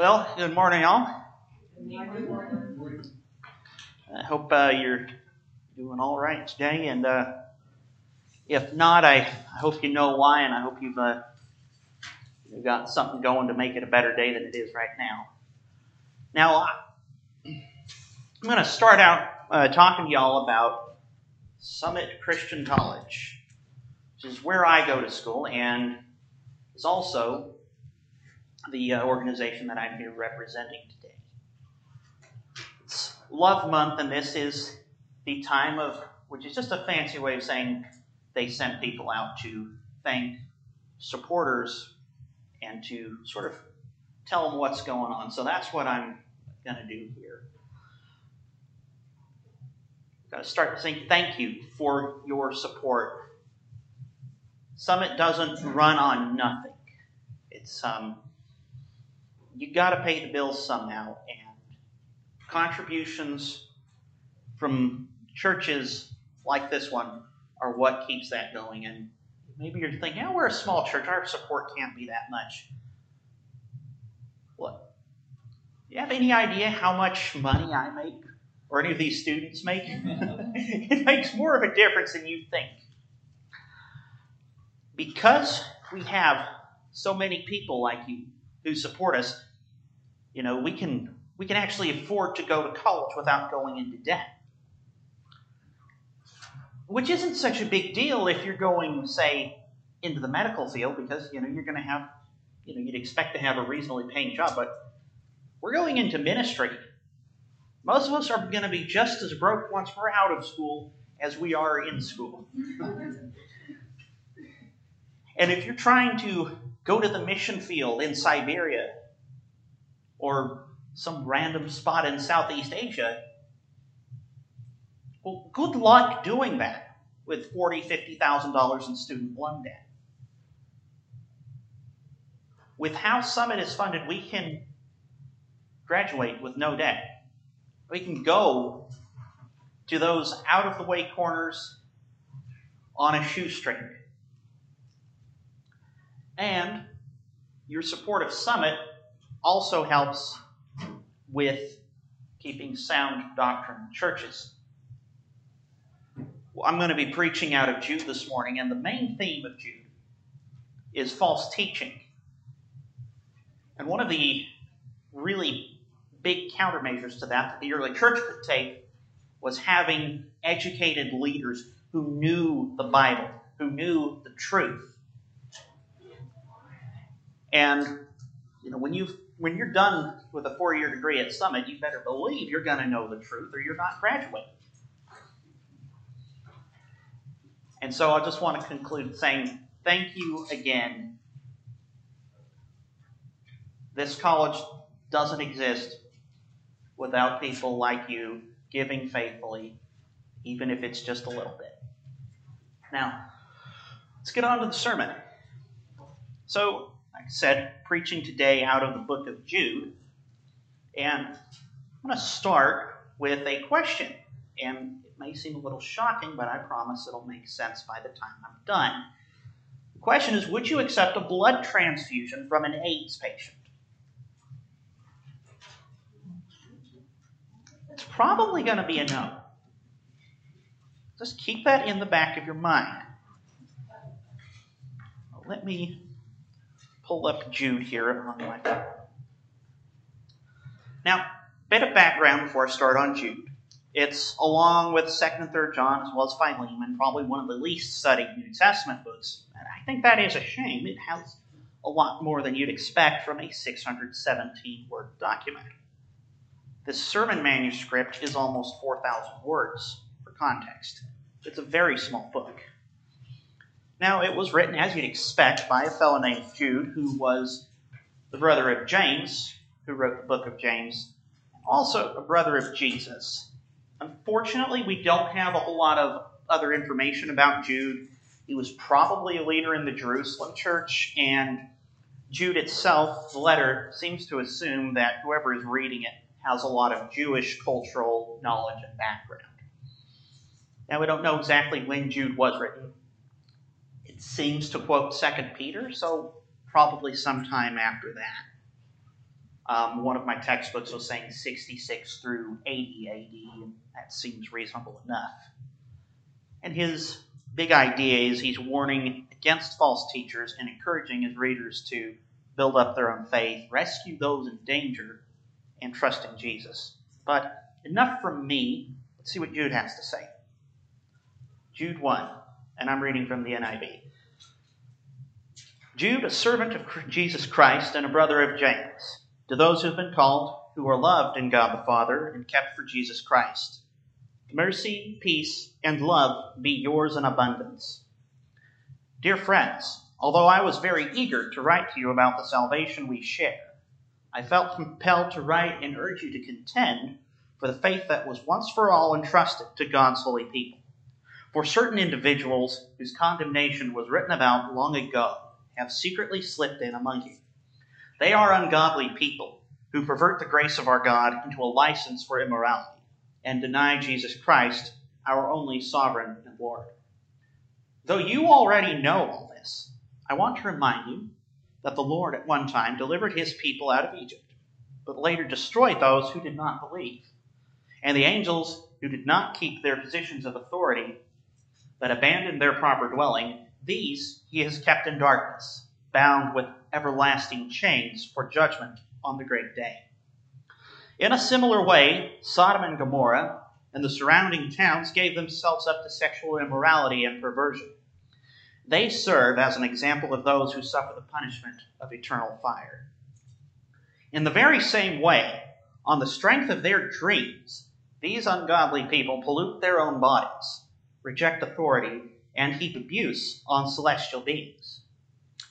Well, good morning, all. I hope uh, you're doing all right today, and uh, if not, I, I hope you know why, and I hope you've, uh, you've got something going to make it a better day than it is right now. Now, I'm going to start out uh, talking to y'all about Summit Christian College, which is where I go to school, and is also the uh, organization that I'm here representing today. It's Love Month, and this is the time of, which is just a fancy way of saying they sent people out to thank supporters and to sort of tell them what's going on. So that's what I'm going to do here. Got to start saying thank you for your support. Summit doesn't run on nothing. It's um, you got to pay the bills somehow, and contributions from churches like this one are what keeps that going. And maybe you're thinking, oh, we're a small church, our support can't be that much. What? Do you have any idea how much money I make or any of these students make? it makes more of a difference than you think. Because we have so many people like you who support us, you know, we can we can actually afford to go to college without going into debt. Which isn't such a big deal if you're going, say, into the medical field, because you know you're going to have, you know, you'd expect to have a reasonably paying job. But we're going into ministry. Most of us are going to be just as broke once we're out of school as we are in school. and if you're trying to go to the mission field in Siberia or some random spot in Southeast Asia, well, good luck doing that with forty, fifty thousand dollars in student loan debt. With how Summit is funded, we can graduate with no debt. We can go to those out of the way corners on a shoestring. And your support of Summit also helps with keeping sound doctrine in churches. Well, I'm going to be preaching out of Jude this morning, and the main theme of Jude is false teaching. And one of the really big countermeasures to that that the early church could take was having educated leaders who knew the Bible, who knew the truth. And you know, when you when you're done with a four-year degree at Summit, you better believe you're going to know the truth, or you're not graduating. And so I just want to conclude saying thank you again. This college doesn't exist without people like you giving faithfully, even if it's just a little bit. Now, let's get on to the sermon. So, like I said, preaching today out of the book of Jude. And I'm going to start with a question. And it may seem a little shocking, but I promise it'll make sense by the time I'm done. The question is Would you accept a blood transfusion from an AIDS patient? It's probably going to be a no. Just keep that in the back of your mind. Let me pull up Jude here on my phone. Now, bit of background before I start on Jude. It's along with 2nd and 3rd John, as well as Philemon, probably one of the least studied New Testament books. And I think that is a shame. It has a lot more than you'd expect from a 617 word document. This sermon manuscript is almost 4,000 words for context. It's a very small book. Now, it was written, as you'd expect, by a fellow named Jude, who was the brother of James, who wrote the book of James, also a brother of Jesus. Unfortunately, we don't have a whole lot of other information about Jude. He was probably a leader in the Jerusalem church, and Jude itself, the letter, seems to assume that whoever is reading it has a lot of Jewish cultural knowledge and background. Now, we don't know exactly when Jude was written seems to quote Second Peter, so probably sometime after that. Um, one of my textbooks was saying 66 through 80 AD, and that seems reasonable enough. And his big idea is he's warning against false teachers and encouraging his readers to build up their own faith, rescue those in danger, and trust in Jesus. But enough from me. Let's see what Jude has to say. Jude 1, and I'm reading from the NIV. Jude, a servant of Jesus Christ and a brother of James, to those who have been called, who are loved in God the Father and kept for Jesus Christ. Mercy, peace, and love be yours in abundance. Dear friends, although I was very eager to write to you about the salvation we share, I felt compelled to write and urge you to contend for the faith that was once for all entrusted to God's holy people. For certain individuals whose condemnation was written about long ago have secretly slipped in among you. They are ungodly people who pervert the grace of our God into a license for immorality and deny Jesus Christ, our only sovereign and Lord. Though you already know all this, I want to remind you that the Lord at one time delivered his people out of Egypt, but later destroyed those who did not believe. And the angels who did not keep their positions of authority, but abandoned their proper dwelling, these he has kept in darkness, bound with everlasting chains for judgment on the great day. In a similar way, Sodom and Gomorrah and the surrounding towns gave themselves up to sexual immorality and perversion. They serve as an example of those who suffer the punishment of eternal fire. In the very same way, on the strength of their dreams, these ungodly people pollute their own bodies, reject authority, and heap abuse on celestial beings.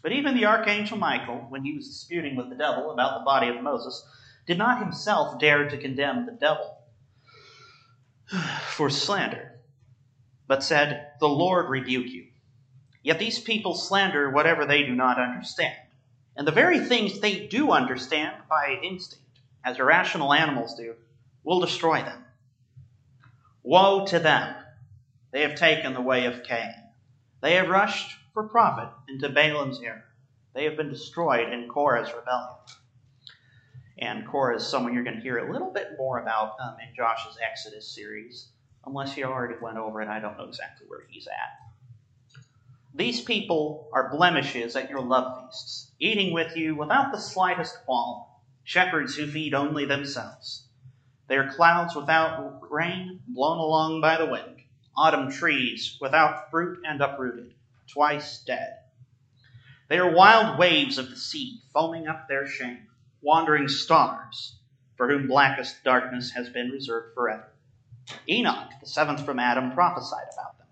But even the archangel Michael, when he was disputing with the devil about the body of Moses, did not himself dare to condemn the devil for slander, but said, The Lord rebuke you. Yet these people slander whatever they do not understand. And the very things they do understand by instinct, as irrational animals do, will destroy them. Woe to them! They have taken the way of Cain. They have rushed for profit into Balaam's error. They have been destroyed in Korah's rebellion. And Korah is someone you're going to hear a little bit more about um, in Josh's Exodus series. Unless you already went over it, I don't know exactly where he's at. These people are blemishes at your love feasts, eating with you without the slightest qualm, shepherds who feed only themselves. They are clouds without rain, blown along by the wind, autumn trees without fruit and uprooted, twice dead. They are wild waves of the sea, foaming up their shame, wandering stars, for whom blackest darkness has been reserved forever. Enoch, the seventh from Adam, prophesied about them.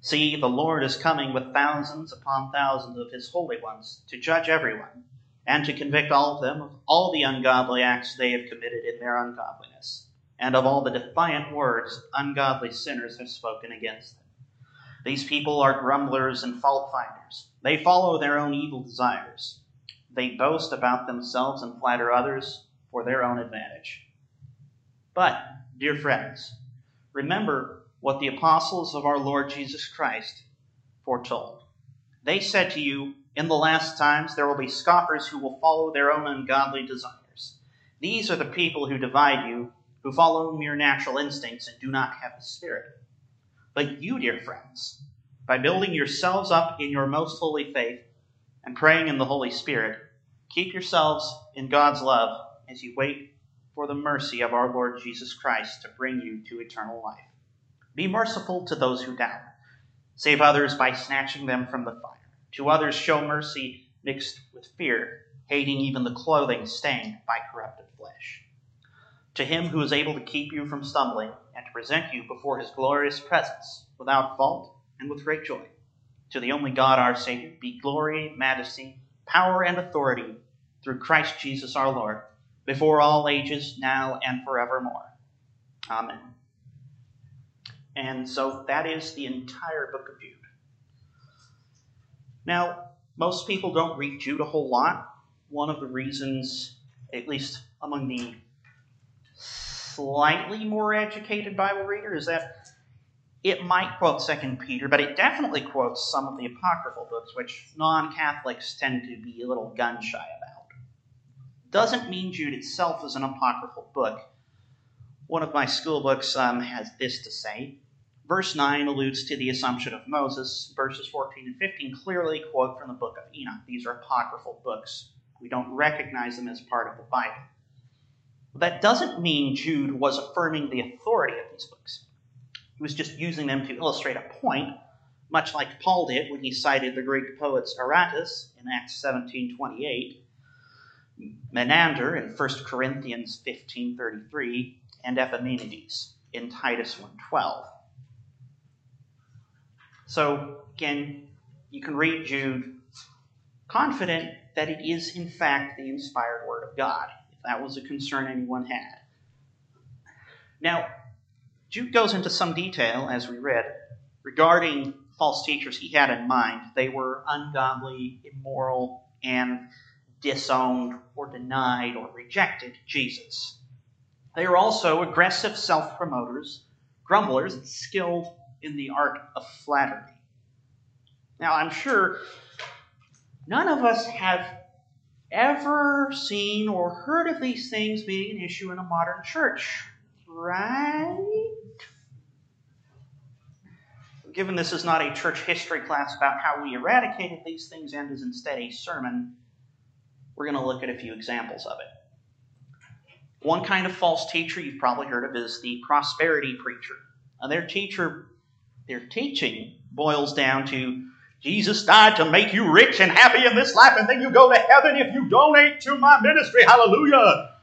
See, the Lord is coming with thousands upon thousands of his holy ones to judge everyone, and to convict all of them of all the ungodly acts they have committed in their ungodliness, and of all the defiant words ungodly sinners have spoken against them. These people are grumblers and fault finders. They follow their own evil desires. They boast about themselves and flatter others for their own advantage. But, dear friends, remember what the apostles of our Lord Jesus Christ foretold. They said to you, In the last times there will be scoffers who will follow their own ungodly desires. These are the people who divide you, who follow mere natural instincts and do not have the Spirit. But you, dear friends, by building yourselves up in your most holy faith and praying in the Holy Spirit, keep yourselves in God's love as you wait for the mercy of our Lord Jesus Christ to bring you to eternal life. Be merciful to those who doubt. Save others by snatching them from the fire. To others, show mercy mixed with fear, hating even the clothing stained by corrupted flesh. To him who is able to keep you from stumbling and to present you before his glorious presence without fault and with great joy. To the only God our Savior be glory, majesty, power, and authority through Christ Jesus our Lord, before all ages, now and forevermore. Amen. And so that is the entire book of Jude. Now, most people don't read Jude a whole lot. One of the reasons, at least among the slightly more educated Bible reader, is that it might quote Second Peter, but it definitely quotes some of the apocryphal books, which non-Catholics tend to be a little gun shy about. doesn't mean Jude itself is an apocryphal book. One of my school books um, has this to say. Verse 9 alludes to the assumption of Moses. Verses 14 and 15 clearly quote from the book of Enoch. These are apocryphal books. We don't recognize them as part of the Bible. That doesn't mean Jude was affirming the authority of these books. He was just using them to illustrate a point, much like Paul did when he cited the Greek poets Aratus in Acts 17:28, Menander in 1 Corinthians 15:33, and Epimenides in Titus 1:12. So again, you can read Jude confident that it is in fact the inspired word of God that was a concern anyone had. Now, Jude goes into some detail, as we read, regarding false teachers he had in mind. They were ungodly, immoral, and disowned or denied or rejected Jesus. They are also aggressive self promoters, grumblers, and skilled in the art of flattery. Now, I'm sure none of us have ever seen or heard of these things being an issue in a modern church, right? Given this is not a church history class about how we eradicated these things and is instead a sermon, we're going to look at a few examples of it. One kind of false teacher you've probably heard of is the prosperity preacher. Now, their teacher, their teaching boils down to Jesus died to make you rich and happy in this life, and then you go to heaven if you donate to my ministry. Hallelujah.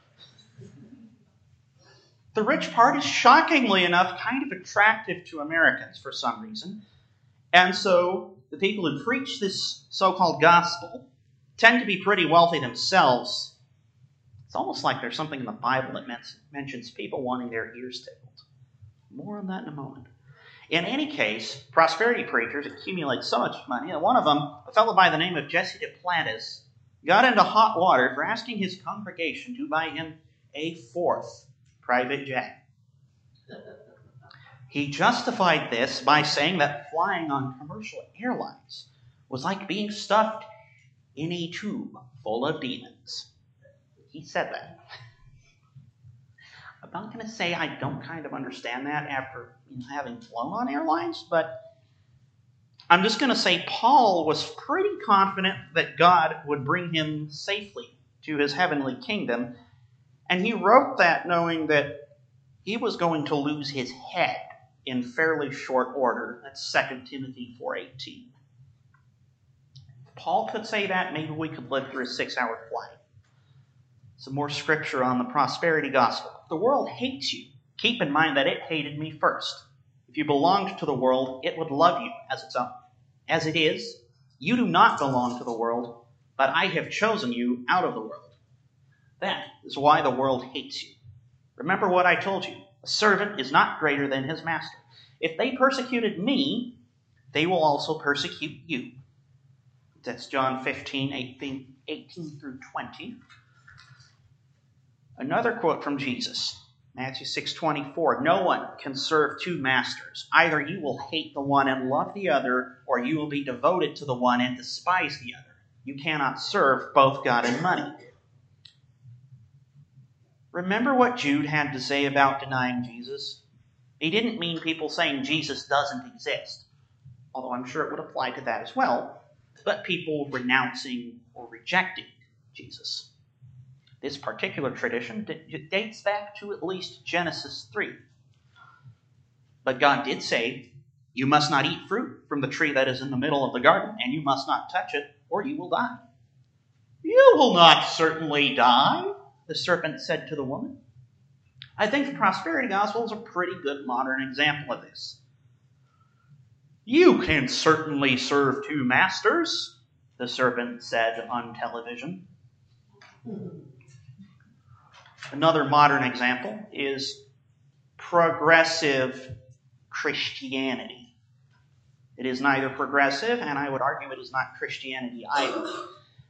The rich part is shockingly enough kind of attractive to Americans for some reason. And so the people who preach this so called gospel tend to be pretty wealthy themselves. It's almost like there's something in the Bible that mentions people wanting their ears tickled. More on that in a moment. In any case, prosperity preachers accumulate so much money that one of them, a fellow by the name of Jesse Duplantis, got into hot water for asking his congregation to buy him a fourth private jet. He justified this by saying that flying on commercial airlines was like being stuffed in a tube full of demons. He said that. I'm not going to say I don't kind of understand that after you know, having flown on airlines, but I'm just going to say Paul was pretty confident that God would bring him safely to his heavenly kingdom, and he wrote that knowing that he was going to lose his head in fairly short order. That's 2 Timothy 4:18. Paul could say that, maybe we could live through a six-hour flight. Some more scripture on the prosperity gospel. The world hates you. Keep in mind that it hated me first. If you belonged to the world, it would love you as its own. As it is, you do not belong to the world, but I have chosen you out of the world. That is why the world hates you. Remember what I told you a servant is not greater than his master. If they persecuted me, they will also persecute you. That's John 15, 18, 18 through 20. Another quote from Jesus, Matthew 6:24, "No one can serve two masters. Either you will hate the one and love the other, or you will be devoted to the one and despise the other. You cannot serve both God and money." Remember what Jude had to say about denying Jesus? He didn't mean people saying Jesus doesn't exist, although I'm sure it would apply to that as well, but people renouncing or rejecting Jesus. This particular tradition dates back to at least Genesis 3. But God did say, You must not eat fruit from the tree that is in the middle of the garden, and you must not touch it, or you will die. You will not certainly die, the serpent said to the woman. I think the prosperity gospel is a pretty good modern example of this. You can certainly serve two masters, the serpent said on television. Another modern example is progressive Christianity. It is neither progressive, and I would argue it is not Christianity either.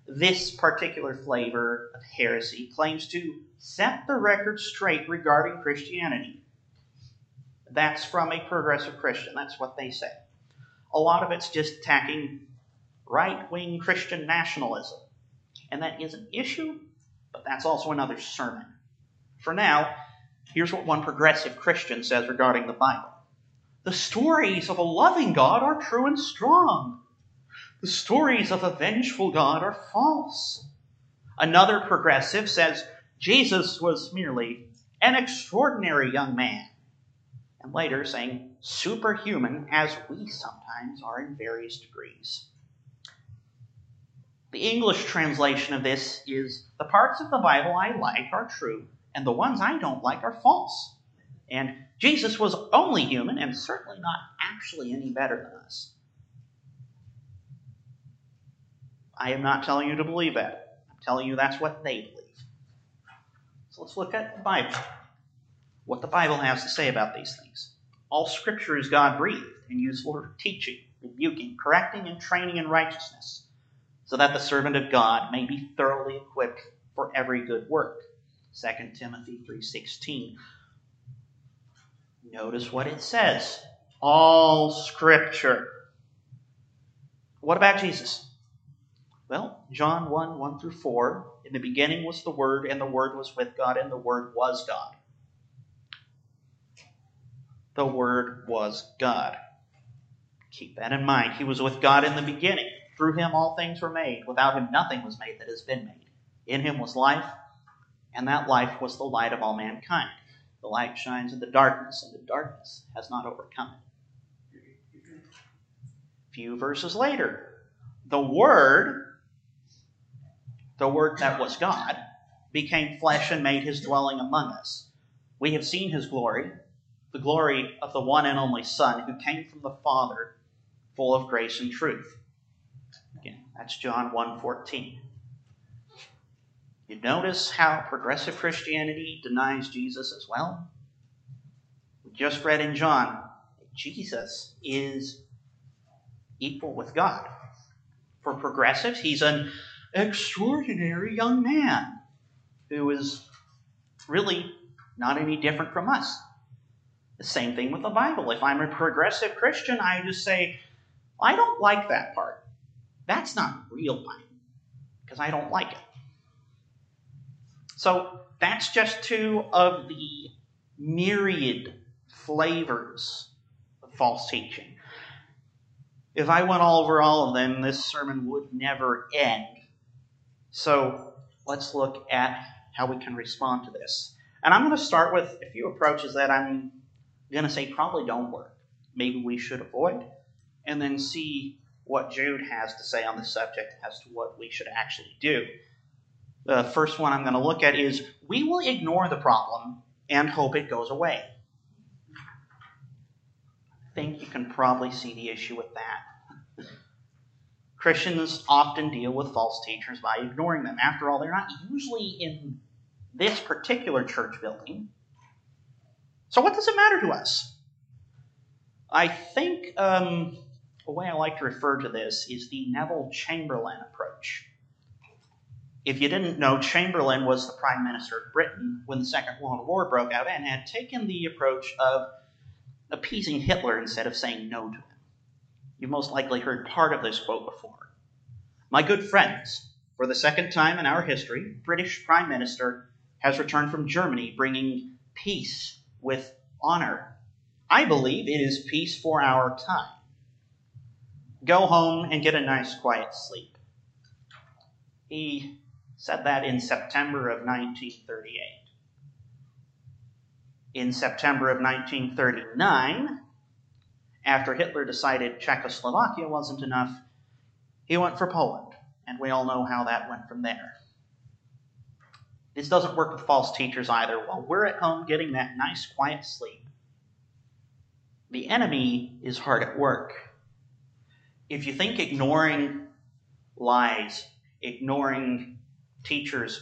This particular flavor of heresy claims to set the record straight regarding Christianity. That's from a progressive Christian. That's what they say. A lot of it's just attacking right wing Christian nationalism. And that is an issue but that's also another sermon. For now, here's what one progressive Christian says regarding the Bible The stories of a loving God are true and strong. The stories of a vengeful God are false. Another progressive says Jesus was merely an extraordinary young man. And later saying superhuman as we sometimes are in various degrees. The English translation of this is The parts of the Bible I like are true, and the ones I don't like are false. And Jesus was only human and certainly not actually any better than us. I am not telling you to believe that. I'm telling you that's what they believe. So let's look at the Bible. What the Bible has to say about these things. All scripture is God breathed and useful for teaching, rebuking, correcting, and training in righteousness, so that the servant of God may be thoroughly equipped for every good work. 2 Timothy 3:16. Notice what it says. All scripture. What about Jesus? Well, John 1 1 through 4. In the beginning was the Word, and the Word was with God, and the Word was God. The Word was God. Keep that in mind. He was with God in the beginning. Through him all things were made. Without him nothing was made that has been made. In him was life, and that life was the light of all mankind. The light shines in the darkness, and the darkness has not overcome it. A few verses later, the Word the Word that was God, became flesh and made his dwelling among us. We have seen his glory, the glory of the one and only Son who came from the Father, full of grace and truth. Again, that's John 1:14. You notice how progressive Christianity denies Jesus as well? We just read in John that Jesus is equal with God. For progressives, he's an extraordinary young man who is really not any different from us. The same thing with the Bible. If I'm a progressive Christian, I just say, I don't like that part. That's not real Bible because I don't like it. So that's just two of the myriad flavors of false teaching. If I went all over all of them, this sermon would never end. So let's look at how we can respond to this. And I'm going to start with a few approaches that I'm going to say probably don't work. Maybe we should avoid, and then see what Jude has to say on the subject as to what we should actually do. The first one I'm going to look at is we will ignore the problem and hope it goes away. I think you can probably see the issue with that. Christians often deal with false teachers by ignoring them. After all, they're not usually in this particular church building. So, what does it matter to us? I think um, a way I like to refer to this is the Neville Chamberlain approach. If you didn't know, Chamberlain was the Prime Minister of Britain when the Second World War broke out and had taken the approach of appeasing Hitler instead of saying no to him. You've most likely heard part of this quote before. My good friends, for the second time in our history, British Prime Minister has returned from Germany bringing peace with honor. I believe it is peace for our time. Go home and get a nice quiet sleep. He said that in September of 1938. In September of 1939, after Hitler decided Czechoslovakia wasn't enough, he went for Poland, and we all know how that went from there. This doesn't work with false teachers either. While we're at home getting that nice, quiet sleep, the enemy is hard at work. If you think ignoring lies, ignoring teachers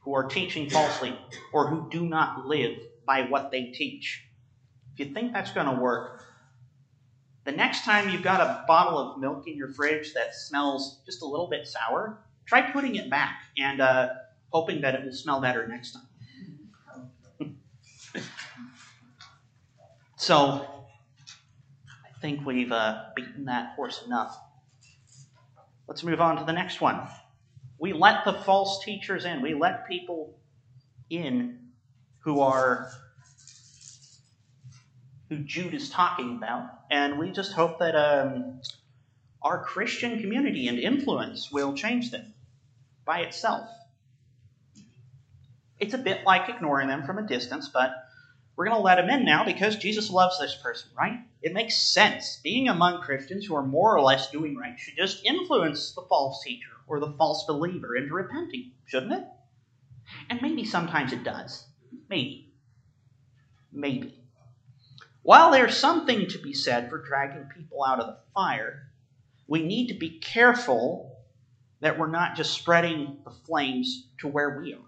who are teaching falsely or who do not live by what they teach, if you think that's going to work, the next time you've got a bottle of milk in your fridge that smells just a little bit sour, try putting it back and uh, hoping that it will smell better next time. so, I think we've uh, beaten that horse enough. Let's move on to the next one. We let the false teachers in. We let people in who are who Jude is talking about, and we just hope that um, our Christian community and influence will change them by itself. It's a bit like ignoring them from a distance, but we're going to let them in now because Jesus loves this person, right? It makes sense. Being among Christians who are more or less doing right should just influence the false teacher or the false believer into repenting, shouldn't it? And maybe sometimes it does. Maybe. Maybe. While there's something to be said for dragging people out of the fire, we need to be careful that we're not just spreading the flames to where we are.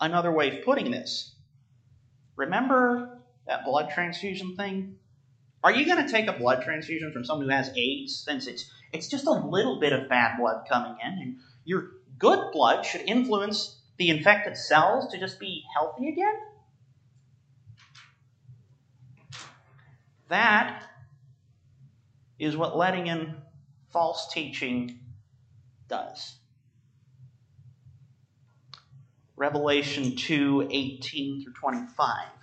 Another way of putting this remember that blood transfusion thing? Are you going to take a blood transfusion from someone who has AIDS since it's, it's just a little bit of bad blood coming in, and your good blood should influence the infected cells to just be healthy again? That is what letting in false teaching does. Revelation 2 18 through 25.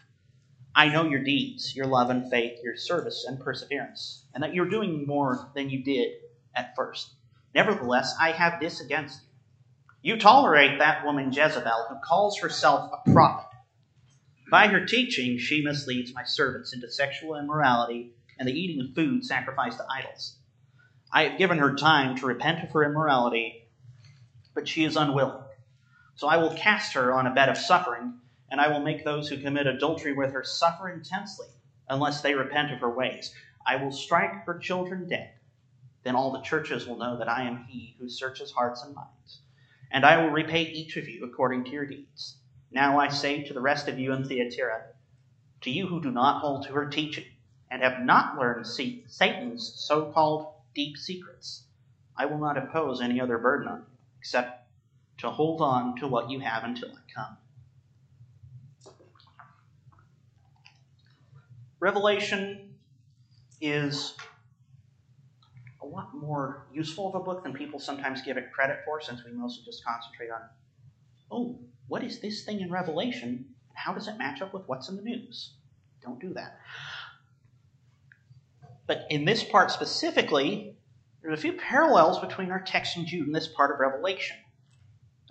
I know your deeds, your love and faith, your service and perseverance, and that you're doing more than you did at first. Nevertheless, I have this against you. You tolerate that woman Jezebel, who calls herself a prophet. By her teaching, she misleads my servants into sexual immorality and the eating of food sacrificed to idols. I have given her time to repent of her immorality, but she is unwilling. So I will cast her on a bed of suffering, and I will make those who commit adultery with her suffer intensely, unless they repent of her ways. I will strike her children dead. Then all the churches will know that I am he who searches hearts and minds. And I will repay each of you according to your deeds. Now I say to the rest of you in Thyatira, to you who do not hold to her teaching, and have not learned Satan's so called deep secrets, I will not impose any other burden on you, except to hold on to what you have until I come. Revelation is a lot more useful of a book than people sometimes give it credit for, since we mostly just concentrate on, oh, what is this thing in Revelation, and how does it match up with what's in the news? Don't do that. But in this part specifically, there's a few parallels between our text in Jude and this part of Revelation.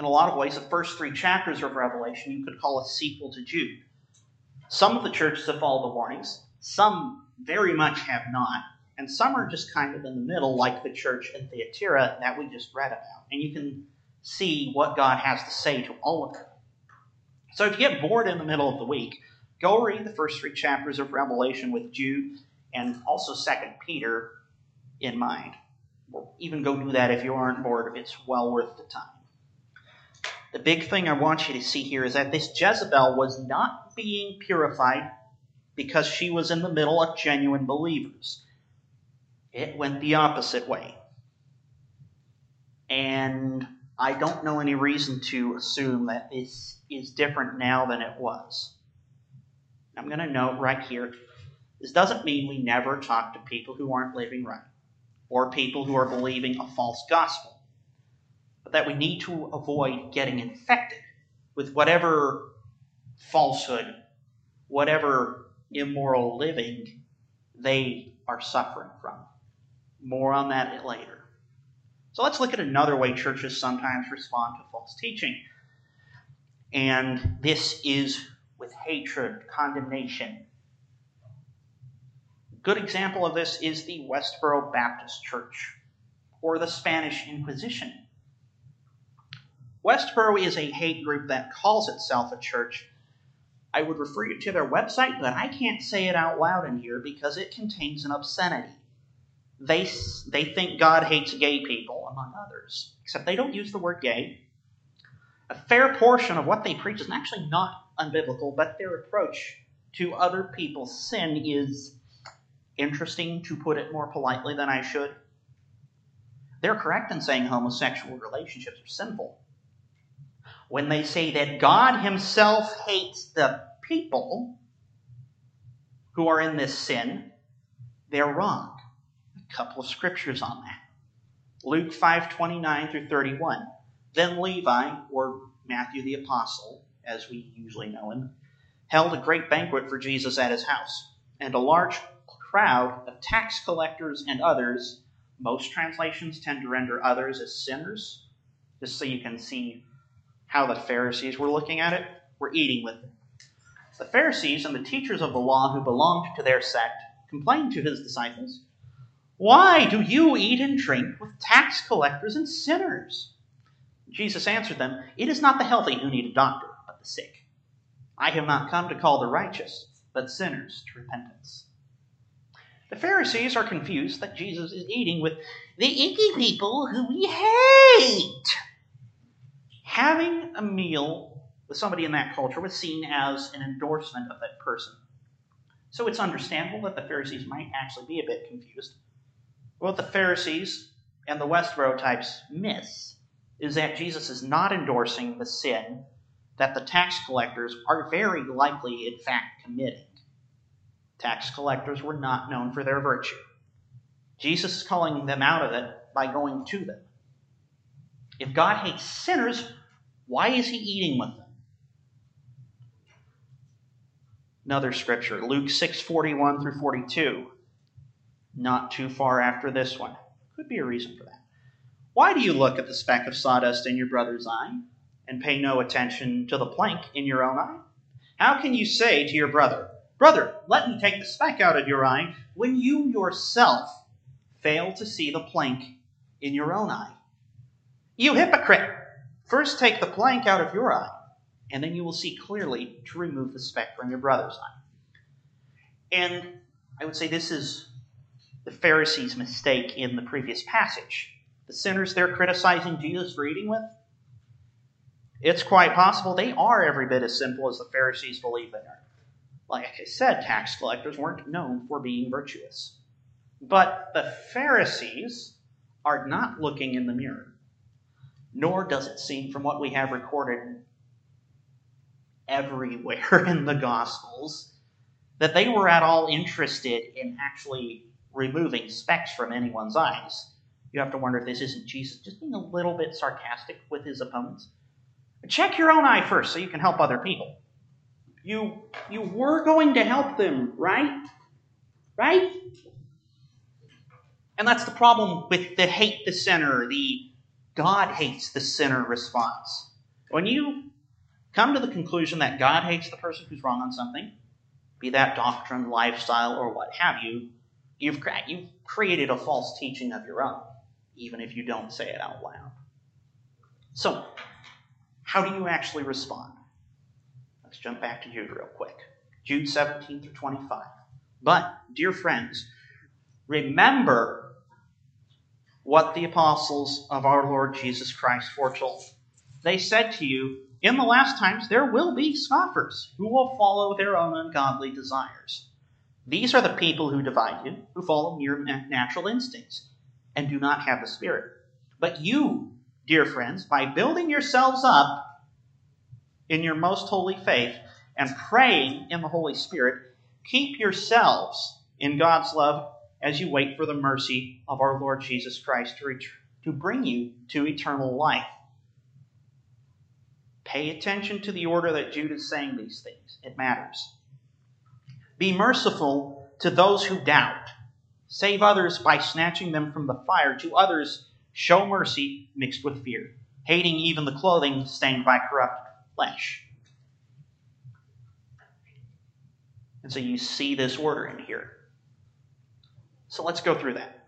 In a lot of ways, the first three chapters of Revelation you could call a sequel to Jude. Some of the churches have followed the warnings, some very much have not, and some are just kind of in the middle, like the church in Thyatira that we just read about. And you can see what God has to say to all of them. So if you get bored in the middle of the week, go read the first three chapters of Revelation with Jude and also Second Peter in mind. Or even go do that if you aren't bored. It's well worth the time. The big thing I want you to see here is that this Jezebel was not being purified because she was in the middle of genuine believers. It went the opposite way. And I don't know any reason to assume that this is different now than it was. I'm going to note right here this doesn't mean we never talk to people who aren't living right or people who are believing a false gospel, but that we need to avoid getting infected with whatever falsehood, whatever immoral living they are suffering from. More on that later. So let's look at another way churches sometimes respond to false teaching. And this is with hatred, condemnation. A Good example of this is the Westboro Baptist Church or the Spanish Inquisition. Westboro is a hate group that calls itself a church. I would refer you to their website, but I can't say it out loud in here because it contains an obscenity. They, they think God hates gay people, among others, except they don't use the word gay. A fair portion of what they preach is actually not unbiblical, but their approach to other people's sin is interesting, to put it more politely than I should. They're correct in saying homosexual relationships are sinful. When they say that God Himself hates the people who are in this sin, they're wrong A couple of scriptures on that. Luke 5:29 through 31. Then Levi, or Matthew the Apostle, as we usually know him, held a great banquet for Jesus at his house, and a large crowd of tax collectors and others. Most translations tend to render others as sinners, just so you can see how the Pharisees were looking at it, were eating with them. The Pharisees and the teachers of the law who belonged to their sect complained to his disciples, Why do you eat and drink with tax collectors and sinners? Jesus answered them, It is not the healthy who need a doctor, but the sick. I have not come to call the righteous, but sinners to repentance. The Pharisees are confused that Jesus is eating with the icky people who we hate. Having a meal with somebody in that culture was seen as an endorsement of that person. So it's understandable that the Pharisees might actually be a bit confused. What the Pharisees and the Westboro types miss is that Jesus is not endorsing the sin that the tax collectors are very likely, in fact, committing. Tax collectors were not known for their virtue. Jesus is calling them out of it by going to them. If God hates sinners, why is he eating with them? Another scripture, Luke 6:41 through 42. Not too far after this one. Could be a reason for that. Why do you look at the speck of sawdust in your brother's eye and pay no attention to the plank in your own eye? How can you say to your brother, Brother, let me take the speck out of your eye, when you yourself fail to see the plank in your own eye? You hypocrite! First take the plank out of your eye, and then you will see clearly to remove the speck from your brother's eye. And I would say this is the Pharisees' mistake in the previous passage the sinners they're criticizing Jesus for eating with, it's quite possible they are every bit as simple as the Pharisees believe they are. Like I said, tax collectors weren't known for being virtuous. But the Pharisees are not looking in the mirror, nor does it seem from what we have recorded everywhere in the Gospels that they were at all interested in actually removing specks from anyone's eyes. You have to wonder if this isn't Jesus just being a little bit sarcastic with his opponents. Check your own eye first so you can help other people. You you were going to help them, right? Right? And that's the problem with the hate the sinner, the God hates the sinner response. When you come to the conclusion that God hates the person who's wrong on something, be that doctrine, lifestyle, or what have you, you've, you've created a false teaching of your own even if you don't say it out loud. So, how do you actually respond? Let's jump back to Jude real quick. Jude 17 through 25. But, dear friends, remember what the apostles of our Lord Jesus Christ foretold. They said to you, In the last times there will be scoffers who will follow their own ungodly desires. These are the people who divide you, who follow mere natural instincts and do not have the Spirit. But you, dear friends, by building yourselves up in your most holy faith and praying in the Holy Spirit, keep yourselves in God's love as you wait for the mercy of our Lord Jesus Christ to, ret- to bring you to eternal life. Pay attention to the order that Jude is saying these things. It matters. Be merciful to those who doubt Save others by snatching them from the fire. To others, show mercy mixed with fear, hating even the clothing stained by corrupt flesh. And so you see this order in here. So let's go through that.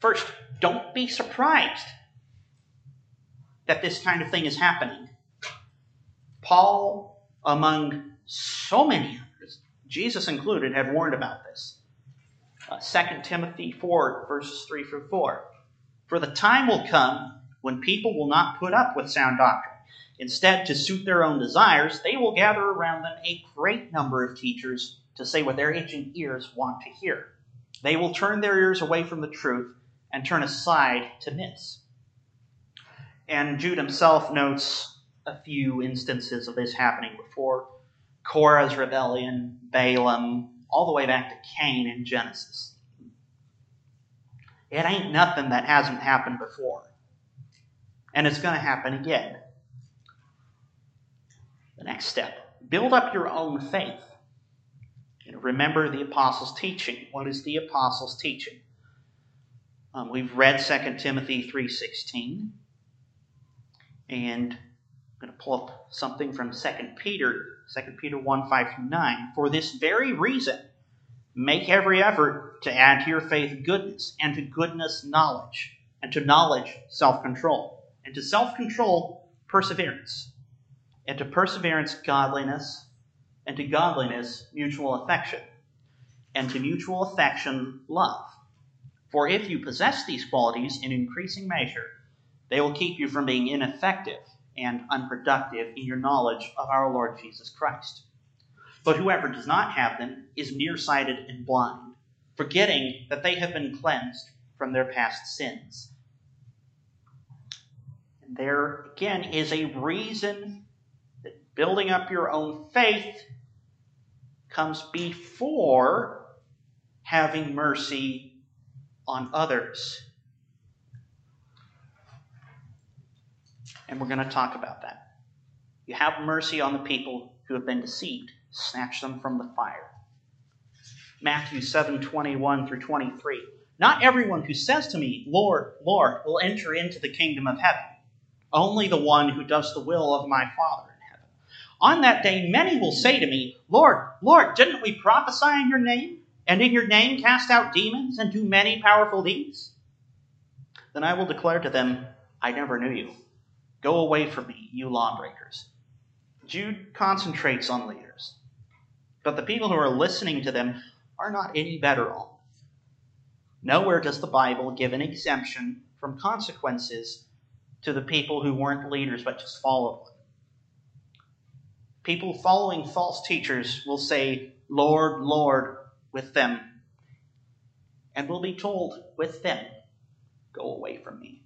First, don't be surprised that this kind of thing is happening. Paul, among so many others, Jesus included, had warned about this uh, 2 Timothy 4, verses 3 through 4. For the time will come when people will not put up with sound doctrine. Instead, to suit their own desires, they will gather around them a great number of teachers to say what their itching ears want to hear. They will turn their ears away from the truth and turn aside to myths. And Jude himself notes a few instances of this happening before Korah's rebellion, Balaam, all the way back to Cain in Genesis. It ain't nothing that hasn't happened before. And it's going to happen again. The next step build up your own faith. Remember the apostles' teaching. What is the apostles' teaching? Um, we've read 2 Timothy 3.16. And I'm going to pull up something from 2 Peter, 2 Peter 1, 5 through 9. For this very reason, make every effort to add to your faith goodness, and to goodness knowledge, and to knowledge self-control, and to self-control perseverance, and to perseverance godliness, and to godliness mutual affection, and to mutual affection love. For if you possess these qualities in increasing measure, they will keep you from being ineffective and unproductive in your knowledge of our Lord Jesus Christ. But whoever does not have them is nearsighted and blind, forgetting that they have been cleansed from their past sins. And there again is a reason building up your own faith comes before having mercy on others. and we're going to talk about that. You have mercy on the people who have been deceived, snatch them from the fire. Matthew 7 21 through 23. Not everyone who says to me, Lord, Lord, will enter into the kingdom of heaven. Only the one who does the will of my Father. On that day, many will say to me, Lord, Lord, didn't we prophesy in your name? And in your name cast out demons and do many powerful deeds? Then I will declare to them, I never knew you. Go away from me, you lawbreakers. Jude concentrates on leaders, but the people who are listening to them are not any better off. Nowhere does the Bible give an exemption from consequences to the people who weren't leaders but just followed. People following false teachers will say, Lord, Lord, with them, and will be told with them, Go away from me.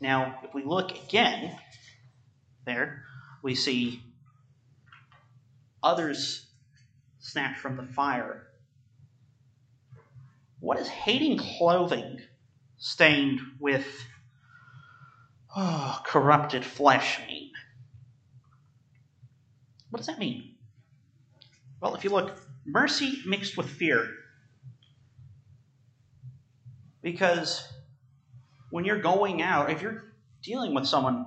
Now, if we look again there, we see others snatched from the fire. What is hating clothing stained with oh, corrupted flesh mean? What does that mean? Well, if you look, mercy mixed with fear. Because when you're going out, if you're dealing with someone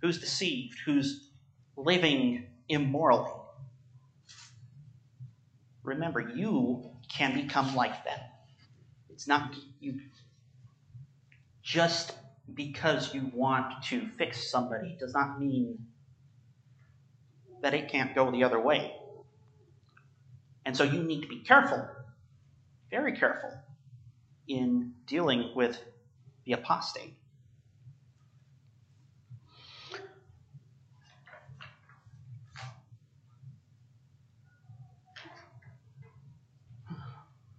who's deceived, who's living immorally, remember you can become like them. It's not you just because you want to fix somebody does not mean that it can't go the other way. And so you need to be careful, very careful, in dealing with the apostate.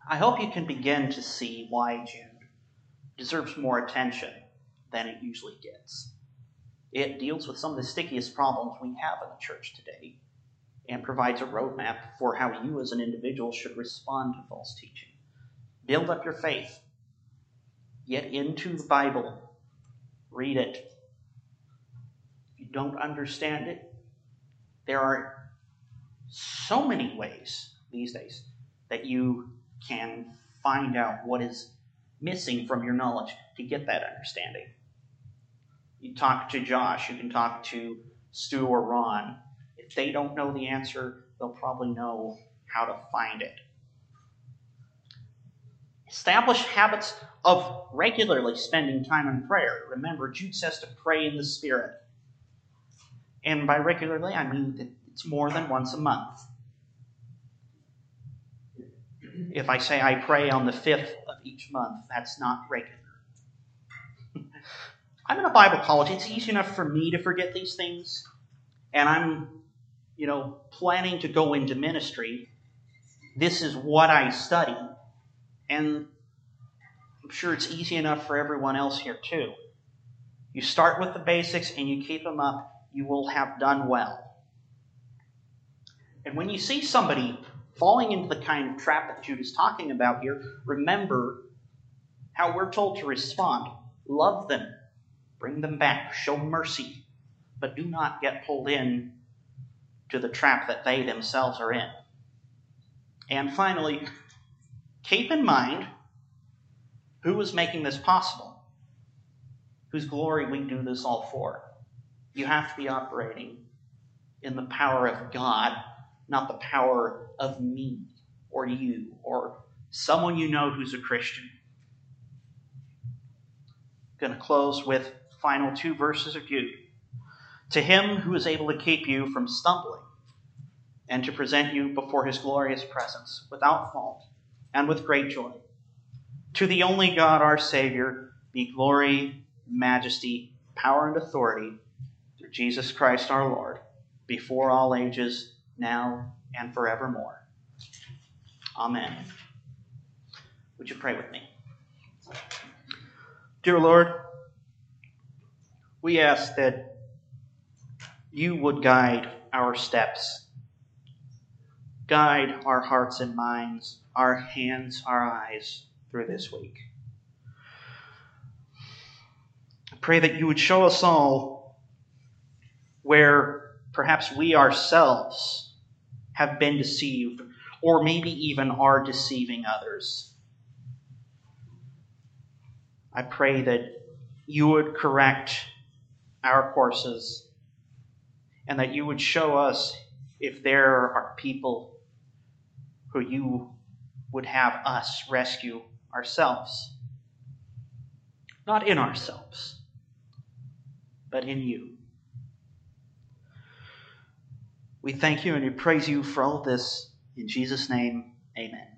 I hope you can begin to see why Jude deserves more attention than it usually gets. It deals with some of the stickiest problems we have in the church today and provides a roadmap for how you as an individual should respond to false teaching. Build up your faith Get into the Bible, read it. If you don't understand it, there are so many ways these days that you can find out what is missing from your knowledge to get that understanding. You talk to Josh, you can talk to Stu or Ron. If they don't know the answer, they'll probably know how to find it. Establish habits of regularly spending time in prayer. Remember, Jude says to pray in the Spirit. And by regularly, I mean that it's more than once a month. If I say I pray on the fifth of each month, that's not regular. I'm in a Bible college. It's easy enough for me to forget these things. And I'm, you know, planning to go into ministry. This is what I study. And I'm sure it's easy enough for everyone else here too. You start with the basics and you keep them up, you will have done well. And when you see somebody falling into the kind of trap that Jude is talking about here, remember how we're told to respond. Love them, bring them back, show mercy, but do not get pulled in to the trap that they themselves are in. And finally, keep in mind who is making this possible, whose glory we do this all for. You have to be operating in the power of God, not the power of me or you or someone you know who's a Christian. Going to close with final two verses of Jude. To him who is able to keep you from stumbling and to present you before his glorious presence without fault and with great joy. To the only God, our Savior, be glory, majesty, power, and authority through Jesus Christ our Lord, before all ages, now and forevermore. Amen. Would you pray with me? Dear Lord, we ask that you would guide our steps, guide our hearts and minds, our hands, our eyes through this week. I pray that you would show us all where perhaps we ourselves have been deceived or maybe even are deceiving others. I pray that you would correct our courses and that you would show us if there are people who you would have us rescue ourselves. Not in ourselves, but in you. We thank you and we praise you for all this in Jesus' name, amen.